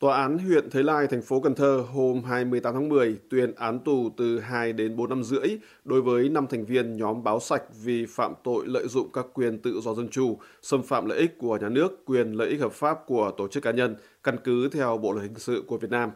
Tòa án huyện Thới Lai, thành phố Cần Thơ hôm 28 tháng 10 tuyên án tù từ 2 đến 4 năm rưỡi đối với 5 thành viên nhóm báo sạch vì phạm tội lợi dụng các quyền tự do dân chủ, xâm phạm lợi ích của nhà nước, quyền lợi ích hợp pháp của tổ chức cá nhân, căn cứ theo Bộ luật hình sự của Việt Nam.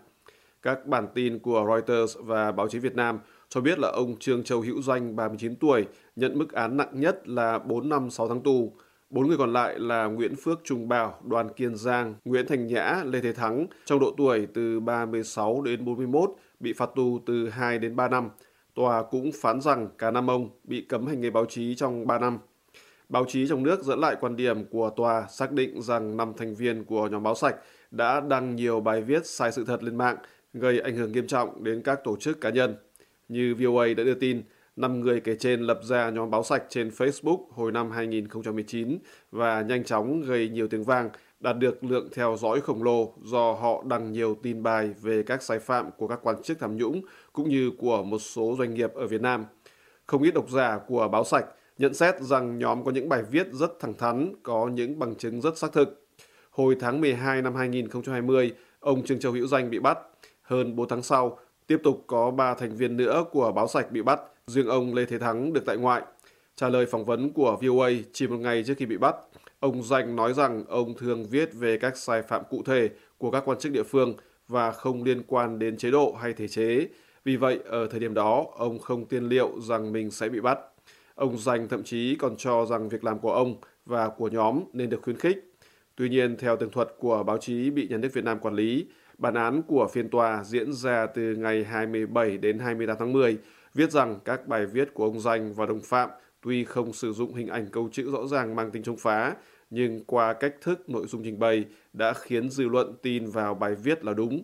Các bản tin của Reuters và báo chí Việt Nam cho biết là ông Trương Châu Hữu Doanh, 39 tuổi, nhận mức án nặng nhất là 4 năm 6 tháng tù. Bốn người còn lại là Nguyễn Phước Trung Bảo, Đoàn Kiên Giang, Nguyễn Thành Nhã, Lê Thế Thắng trong độ tuổi từ 36 đến 41 bị phạt tù từ 2 đến 3 năm. Tòa cũng phán rằng cả năm ông bị cấm hành nghề báo chí trong 3 năm. Báo chí trong nước dẫn lại quan điểm của tòa xác định rằng năm thành viên của nhóm báo sạch đã đăng nhiều bài viết sai sự thật lên mạng, gây ảnh hưởng nghiêm trọng đến các tổ chức cá nhân. Như VOA đã đưa tin, 5 người kể trên lập ra nhóm báo sạch trên Facebook hồi năm 2019 và nhanh chóng gây nhiều tiếng vang, đạt được lượng theo dõi khổng lồ do họ đăng nhiều tin bài về các sai phạm của các quan chức tham nhũng cũng như của một số doanh nghiệp ở Việt Nam. Không ít độc giả của báo sạch nhận xét rằng nhóm có những bài viết rất thẳng thắn, có những bằng chứng rất xác thực. Hồi tháng 12 năm 2020, ông Trương Châu Hữu Danh bị bắt. Hơn 4 tháng sau, tiếp tục có 3 thành viên nữa của báo sạch bị bắt riêng ông Lê Thế Thắng được tại ngoại. Trả lời phỏng vấn của VOA chỉ một ngày trước khi bị bắt, ông Danh nói rằng ông thường viết về các sai phạm cụ thể của các quan chức địa phương và không liên quan đến chế độ hay thể chế. Vì vậy, ở thời điểm đó, ông không tiên liệu rằng mình sẽ bị bắt. Ông Danh thậm chí còn cho rằng việc làm của ông và của nhóm nên được khuyến khích. Tuy nhiên, theo tường thuật của báo chí bị nhà nước Việt Nam quản lý, bản án của phiên tòa diễn ra từ ngày 27 đến 28 tháng 10 viết rằng các bài viết của ông Danh và đồng phạm tuy không sử dụng hình ảnh câu chữ rõ ràng mang tính chống phá, nhưng qua cách thức nội dung trình bày đã khiến dư luận tin vào bài viết là đúng.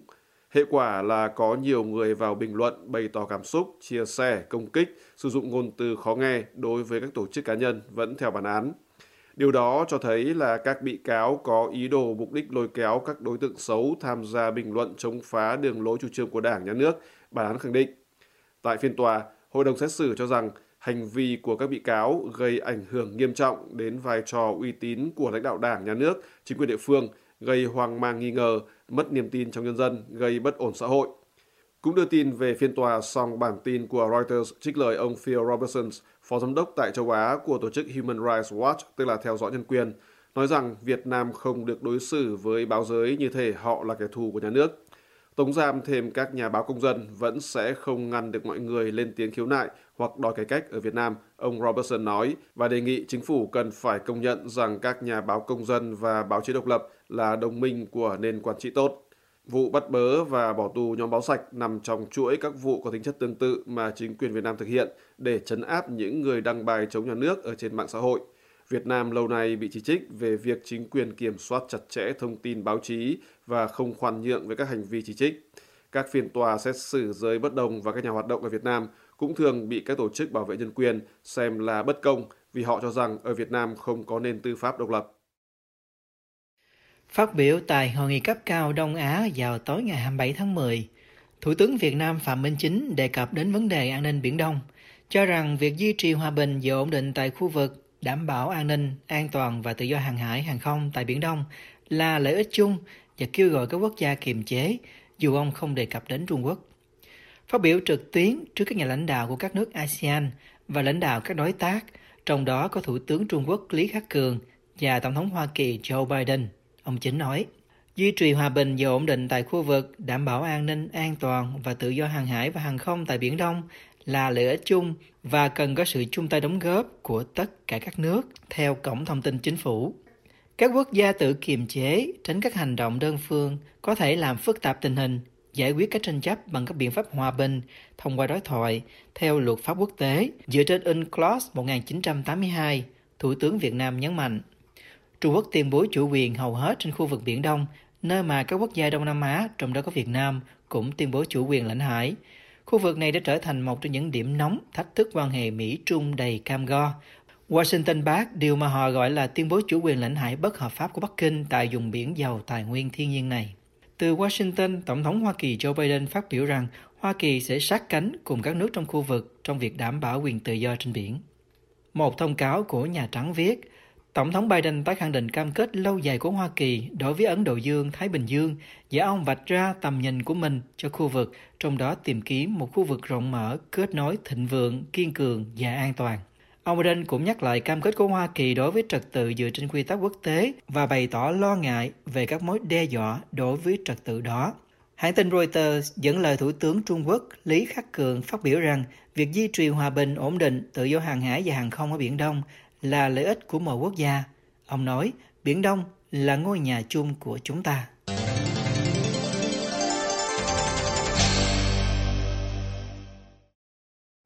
Hệ quả là có nhiều người vào bình luận bày tỏ cảm xúc, chia sẻ, công kích, sử dụng ngôn từ khó nghe đối với các tổ chức cá nhân vẫn theo bản án. Điều đó cho thấy là các bị cáo có ý đồ mục đích lôi kéo các đối tượng xấu tham gia bình luận chống phá đường lối chủ trương của Đảng, Nhà nước, bản án khẳng định. Tại phiên tòa, hội đồng xét xử cho rằng hành vi của các bị cáo gây ảnh hưởng nghiêm trọng đến vai trò uy tín của lãnh đạo đảng, nhà nước, chính quyền địa phương, gây hoang mang nghi ngờ, mất niềm tin trong nhân dân, gây bất ổn xã hội. Cũng đưa tin về phiên tòa, song bản tin của Reuters trích lời ông Phil Robertson, phó giám đốc tại châu Á của tổ chức Human Rights Watch, tức là theo dõi nhân quyền, nói rằng Việt Nam không được đối xử với báo giới như thể họ là kẻ thù của nhà nước. Tống giam thêm các nhà báo công dân vẫn sẽ không ngăn được mọi người lên tiếng khiếu nại hoặc đòi cải cách ở Việt Nam, ông Robertson nói, và đề nghị chính phủ cần phải công nhận rằng các nhà báo công dân và báo chí độc lập là đồng minh của nền quản trị tốt. Vụ bắt bớ và bỏ tù nhóm báo sạch nằm trong chuỗi các vụ có tính chất tương tự mà chính quyền Việt Nam thực hiện để chấn áp những người đăng bài chống nhà nước ở trên mạng xã hội. Việt Nam lâu nay bị chỉ trích về việc chính quyền kiểm soát chặt chẽ thông tin báo chí và không khoan nhượng với các hành vi chỉ trích. Các phiên tòa xét xử giới bất đồng và các nhà hoạt động ở Việt Nam cũng thường bị các tổ chức bảo vệ nhân quyền xem là bất công vì họ cho rằng ở Việt Nam không có nền tư pháp độc lập. Phát biểu tại hội nghị cấp cao Đông Á vào tối ngày 27 tháng 10, Thủ tướng Việt Nam Phạm Minh Chính đề cập đến vấn đề an ninh Biển Đông, cho rằng việc duy trì hòa bình và ổn định tại khu vực đảm bảo an ninh, an toàn và tự do hàng hải, hàng không tại Biển Đông là lợi ích chung và kêu gọi các quốc gia kiềm chế, dù ông không đề cập đến Trung Quốc. Phát biểu trực tuyến trước các nhà lãnh đạo của các nước ASEAN và lãnh đạo các đối tác, trong đó có Thủ tướng Trung Quốc Lý Khắc Cường và Tổng thống Hoa Kỳ Joe Biden, ông Chính nói, duy trì hòa bình và ổn định tại khu vực, đảm bảo an ninh, an toàn và tự do hàng hải và hàng không tại Biển Đông là lợi ích chung và cần có sự chung tay đóng góp của tất cả các nước theo cổng thông tin chính phủ. Các quốc gia tự kiềm chế, tránh các hành động đơn phương có thể làm phức tạp tình hình, giải quyết các tranh chấp bằng các biện pháp hòa bình thông qua đối thoại theo luật pháp quốc tế dựa trên UNCLOS 1982, Thủ tướng Việt Nam nhấn mạnh. Trung Quốc tuyên bố chủ quyền hầu hết trên khu vực Biển Đông, nơi mà các quốc gia Đông Nam Á, trong đó có Việt Nam, cũng tuyên bố chủ quyền lãnh hải, Khu vực này đã trở thành một trong những điểm nóng thách thức quan hệ Mỹ-Trung đầy cam go. Washington bác điều mà họ gọi là tuyên bố chủ quyền lãnh hải bất hợp pháp của Bắc Kinh tại vùng biển giàu tài nguyên thiên nhiên này. Từ Washington, Tổng thống Hoa Kỳ Joe Biden phát biểu rằng Hoa Kỳ sẽ sát cánh cùng các nước trong khu vực trong việc đảm bảo quyền tự do trên biển. Một thông cáo của Nhà Trắng viết, Tổng thống Biden tái khẳng định cam kết lâu dài của Hoa Kỳ đối với Ấn Độ Dương, Thái Bình Dương và ông vạch ra tầm nhìn của mình cho khu vực, trong đó tìm kiếm một khu vực rộng mở, kết nối, thịnh vượng, kiên cường và an toàn. Ông Biden cũng nhắc lại cam kết của Hoa Kỳ đối với trật tự dựa trên quy tắc quốc tế và bày tỏ lo ngại về các mối đe dọa đối với trật tự đó. Hãng tin Reuters dẫn lời Thủ tướng Trung Quốc Lý Khắc Cường phát biểu rằng việc duy trì hòa bình, ổn định, tự do hàng hải và hàng không ở Biển Đông là lợi ích của mọi quốc gia. Ông nói, Biển Đông là ngôi nhà chung của chúng ta.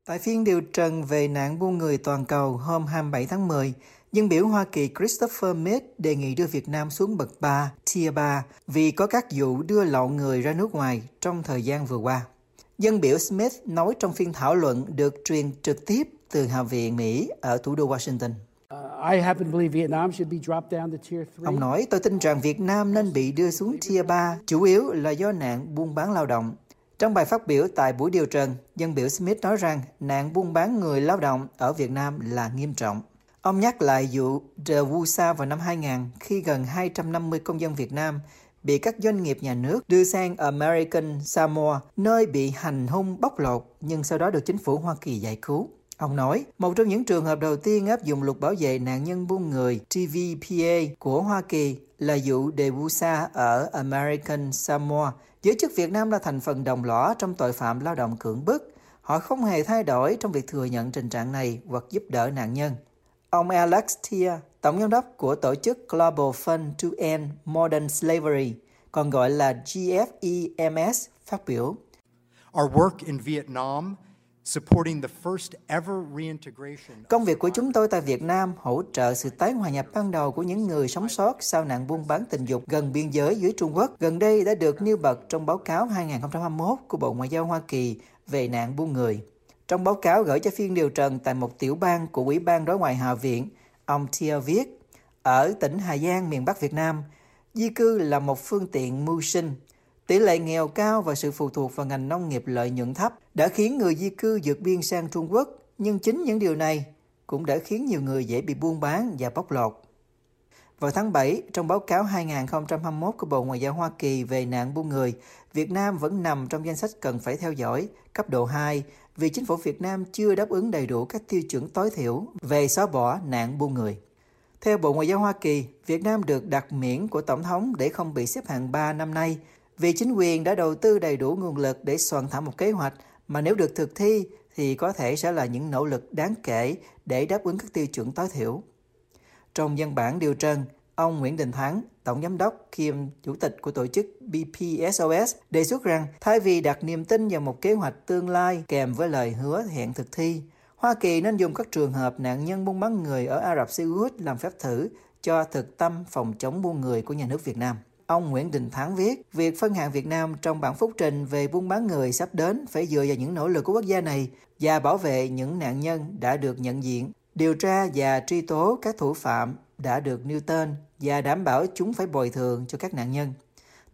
Tại phiên điều trần về nạn buôn người toàn cầu hôm 27 tháng 10, dân biểu Hoa Kỳ Christopher Meade đề nghị đưa Việt Nam xuống bậc 3, Tier 3, vì có các vụ đưa lậu người ra nước ngoài trong thời gian vừa qua. Dân biểu Smith nói trong phiên thảo luận được truyền trực tiếp từ Hạ viện Mỹ ở thủ đô Washington. Uh, Ông nói, tôi tin rằng Việt Nam nên bị đưa xuống Tier 3, chủ yếu là do nạn buôn bán lao động. Trong bài phát biểu tại buổi điều trần, dân biểu Smith nói rằng nạn buôn bán người lao động ở Việt Nam là nghiêm trọng. Ông nhắc lại vụ The Wusa vào năm 2000 khi gần 250 công dân Việt Nam bị các doanh nghiệp nhà nước đưa sang American Samoa, nơi bị hành hung bóc lột nhưng sau đó được chính phủ Hoa Kỳ giải cứu. Ông nói, một trong những trường hợp đầu tiên áp dụng luật bảo vệ nạn nhân buôn người TVPA của Hoa Kỳ là vụ Debusa ở American Samoa. Giới chức Việt Nam là thành phần đồng lõa trong tội phạm lao động cưỡng bức. Họ không hề thay đổi trong việc thừa nhận tình trạng này hoặc giúp đỡ nạn nhân. Ông Alex Tia, tổng giám đốc của tổ chức Global Fund to End Modern Slavery, còn gọi là GFEMS, phát biểu. Our work in Vietnam Công việc của chúng tôi tại Việt Nam hỗ trợ sự tái hòa nhập ban đầu của những người sống sót sau nạn buôn bán tình dục gần biên giới dưới Trung Quốc. Gần đây đã được nêu bật trong báo cáo 2021 của Bộ Ngoại giao Hoa Kỳ về nạn buôn người. Trong báo cáo gửi cho phiên điều trần tại một tiểu bang của Ủy ban Đối ngoại Hạ viện, ông Thier viết, ở tỉnh Hà Giang, miền Bắc Việt Nam, di cư là một phương tiện mưu sinh, Tỷ lệ nghèo cao và sự phụ thuộc vào ngành nông nghiệp lợi nhuận thấp đã khiến người di cư vượt biên sang Trung Quốc, nhưng chính những điều này cũng đã khiến nhiều người dễ bị buôn bán và bóc lột. Vào tháng 7, trong báo cáo 2021 của Bộ Ngoại giao Hoa Kỳ về nạn buôn người, Việt Nam vẫn nằm trong danh sách cần phải theo dõi, cấp độ 2, vì chính phủ Việt Nam chưa đáp ứng đầy đủ các tiêu chuẩn tối thiểu về xóa bỏ nạn buôn người. Theo Bộ Ngoại giao Hoa Kỳ, Việt Nam được đặt miễn của Tổng thống để không bị xếp hạng 3 năm nay vì chính quyền đã đầu tư đầy đủ nguồn lực để soạn thảo một kế hoạch mà nếu được thực thi thì có thể sẽ là những nỗ lực đáng kể để đáp ứng các tiêu chuẩn tối thiểu. Trong văn bản điều trần, ông Nguyễn Đình Thắng, Tổng Giám đốc kiêm Chủ tịch của tổ chức BPSOS đề xuất rằng thay vì đặt niềm tin vào một kế hoạch tương lai kèm với lời hứa hẹn thực thi, Hoa Kỳ nên dùng các trường hợp nạn nhân buôn bán người ở Ả Rập Xê Út làm phép thử cho thực tâm phòng chống buôn người của nhà nước Việt Nam. Ông Nguyễn Đình Thắng viết, việc phân hạng Việt Nam trong bản phúc trình về buôn bán người sắp đến phải dựa vào những nỗ lực của quốc gia này và bảo vệ những nạn nhân đã được nhận diện, điều tra và truy tố các thủ phạm đã được nêu tên và đảm bảo chúng phải bồi thường cho các nạn nhân.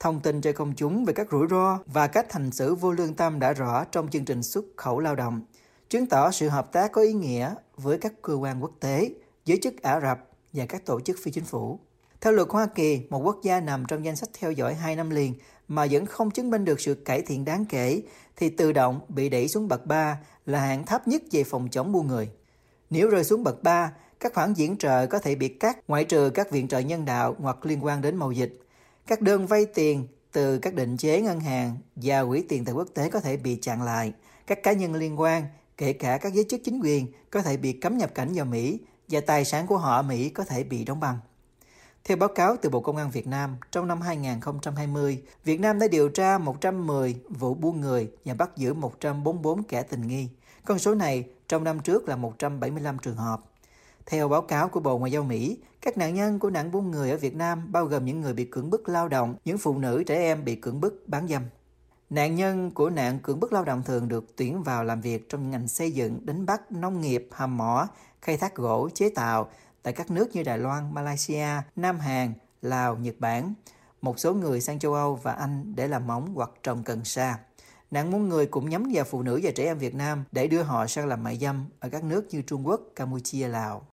Thông tin cho công chúng về các rủi ro và cách hành xử vô lương tâm đã rõ trong chương trình xuất khẩu lao động, chứng tỏ sự hợp tác có ý nghĩa với các cơ quan quốc tế, giới chức Ả Rập và các tổ chức phi chính phủ. Theo luật Hoa Kỳ, một quốc gia nằm trong danh sách theo dõi 2 năm liền mà vẫn không chứng minh được sự cải thiện đáng kể thì tự động bị đẩy xuống bậc 3 là hạng thấp nhất về phòng chống buôn người. Nếu rơi xuống bậc 3, các khoản diễn trợ có thể bị cắt ngoại trừ các viện trợ nhân đạo hoặc liên quan đến mậu dịch. Các đơn vay tiền từ các định chế ngân hàng và quỹ tiền tệ quốc tế có thể bị chặn lại. Các cá nhân liên quan, kể cả các giới chức chính quyền, có thể bị cấm nhập cảnh vào Mỹ và tài sản của họ ở Mỹ có thể bị đóng băng. Theo báo cáo từ Bộ Công an Việt Nam, trong năm 2020, Việt Nam đã điều tra 110 vụ buôn người và bắt giữ 144 kẻ tình nghi. Con số này trong năm trước là 175 trường hợp. Theo báo cáo của Bộ Ngoại giao Mỹ, các nạn nhân của nạn buôn người ở Việt Nam bao gồm những người bị cưỡng bức lao động, những phụ nữ, trẻ em bị cưỡng bức bán dâm. Nạn nhân của nạn cưỡng bức lao động thường được tuyển vào làm việc trong ngành xây dựng, đánh bắt, nông nghiệp, hầm mỏ, khai thác gỗ, chế tạo, tại các nước như Đài Loan, Malaysia, Nam Hàn, Lào, Nhật Bản. Một số người sang châu Âu và Anh để làm móng hoặc trồng cần sa. Nạn muốn người cũng nhắm vào phụ nữ và trẻ em Việt Nam để đưa họ sang làm mại dâm ở các nước như Trung Quốc, Campuchia, Lào.